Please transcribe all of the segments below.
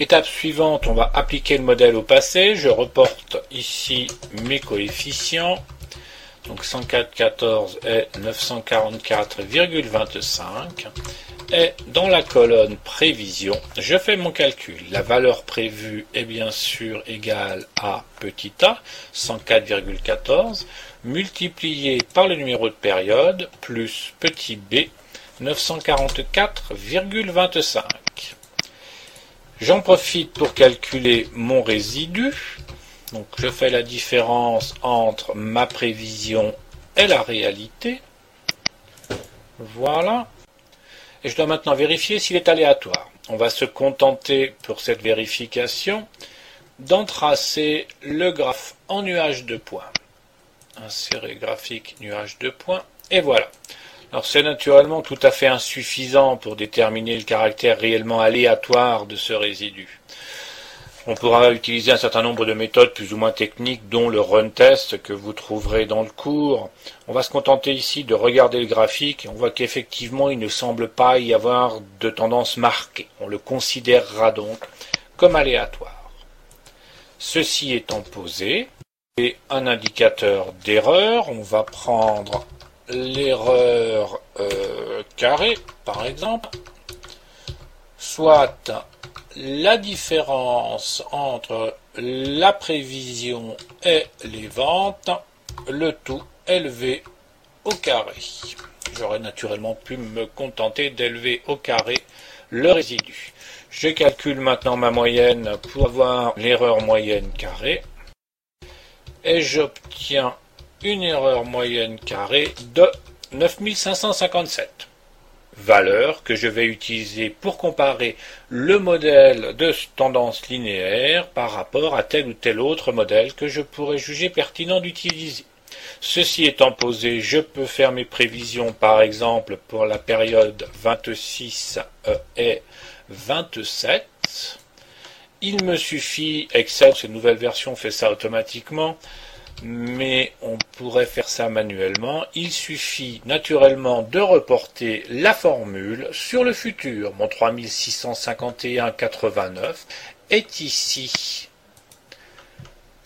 Étape suivante, on va appliquer le modèle au passé. Je reporte ici mes coefficients. Donc 104,14 est 944,25. Et dans la colonne prévision, je fais mon calcul. La valeur prévue est bien sûr égale à petit a, 104,14, multiplié par le numéro de période, plus petit b, 944,25. J'en profite pour calculer mon résidu. Donc je fais la différence entre ma prévision et la réalité. Voilà. Et je dois maintenant vérifier s'il est aléatoire. On va se contenter pour cette vérification d'en tracer le graphe en nuage de points. Insérer graphique nuage de points. Et voilà. Alors c'est naturellement tout à fait insuffisant pour déterminer le caractère réellement aléatoire de ce résidu. On pourra utiliser un certain nombre de méthodes plus ou moins techniques, dont le run test que vous trouverez dans le cours. On va se contenter ici de regarder le graphique et on voit qu'effectivement il ne semble pas y avoir de tendance marquée. On le considérera donc comme aléatoire. Ceci étant posé, et un indicateur d'erreur, on va prendre l'erreur euh, carrée, par exemple, soit la différence entre la prévision et les ventes, le tout élevé au carré. J'aurais naturellement pu me contenter d'élever au carré le résidu. Je calcule maintenant ma moyenne pour avoir l'erreur moyenne carrée et j'obtiens une erreur moyenne carrée de 9557. Valeur que je vais utiliser pour comparer le modèle de tendance linéaire par rapport à tel ou tel autre modèle que je pourrais juger pertinent d'utiliser. Ceci étant posé, je peux faire mes prévisions par exemple pour la période 26 et 27. Il me suffit, Excel, cette nouvelle version fait ça automatiquement, mais on pourrait faire ça manuellement. Il suffit naturellement de reporter la formule sur le futur. Mon 3651,89 est ici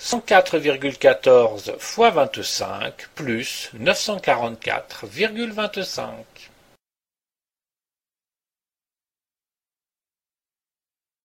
104,14 fois 25 plus 944,25.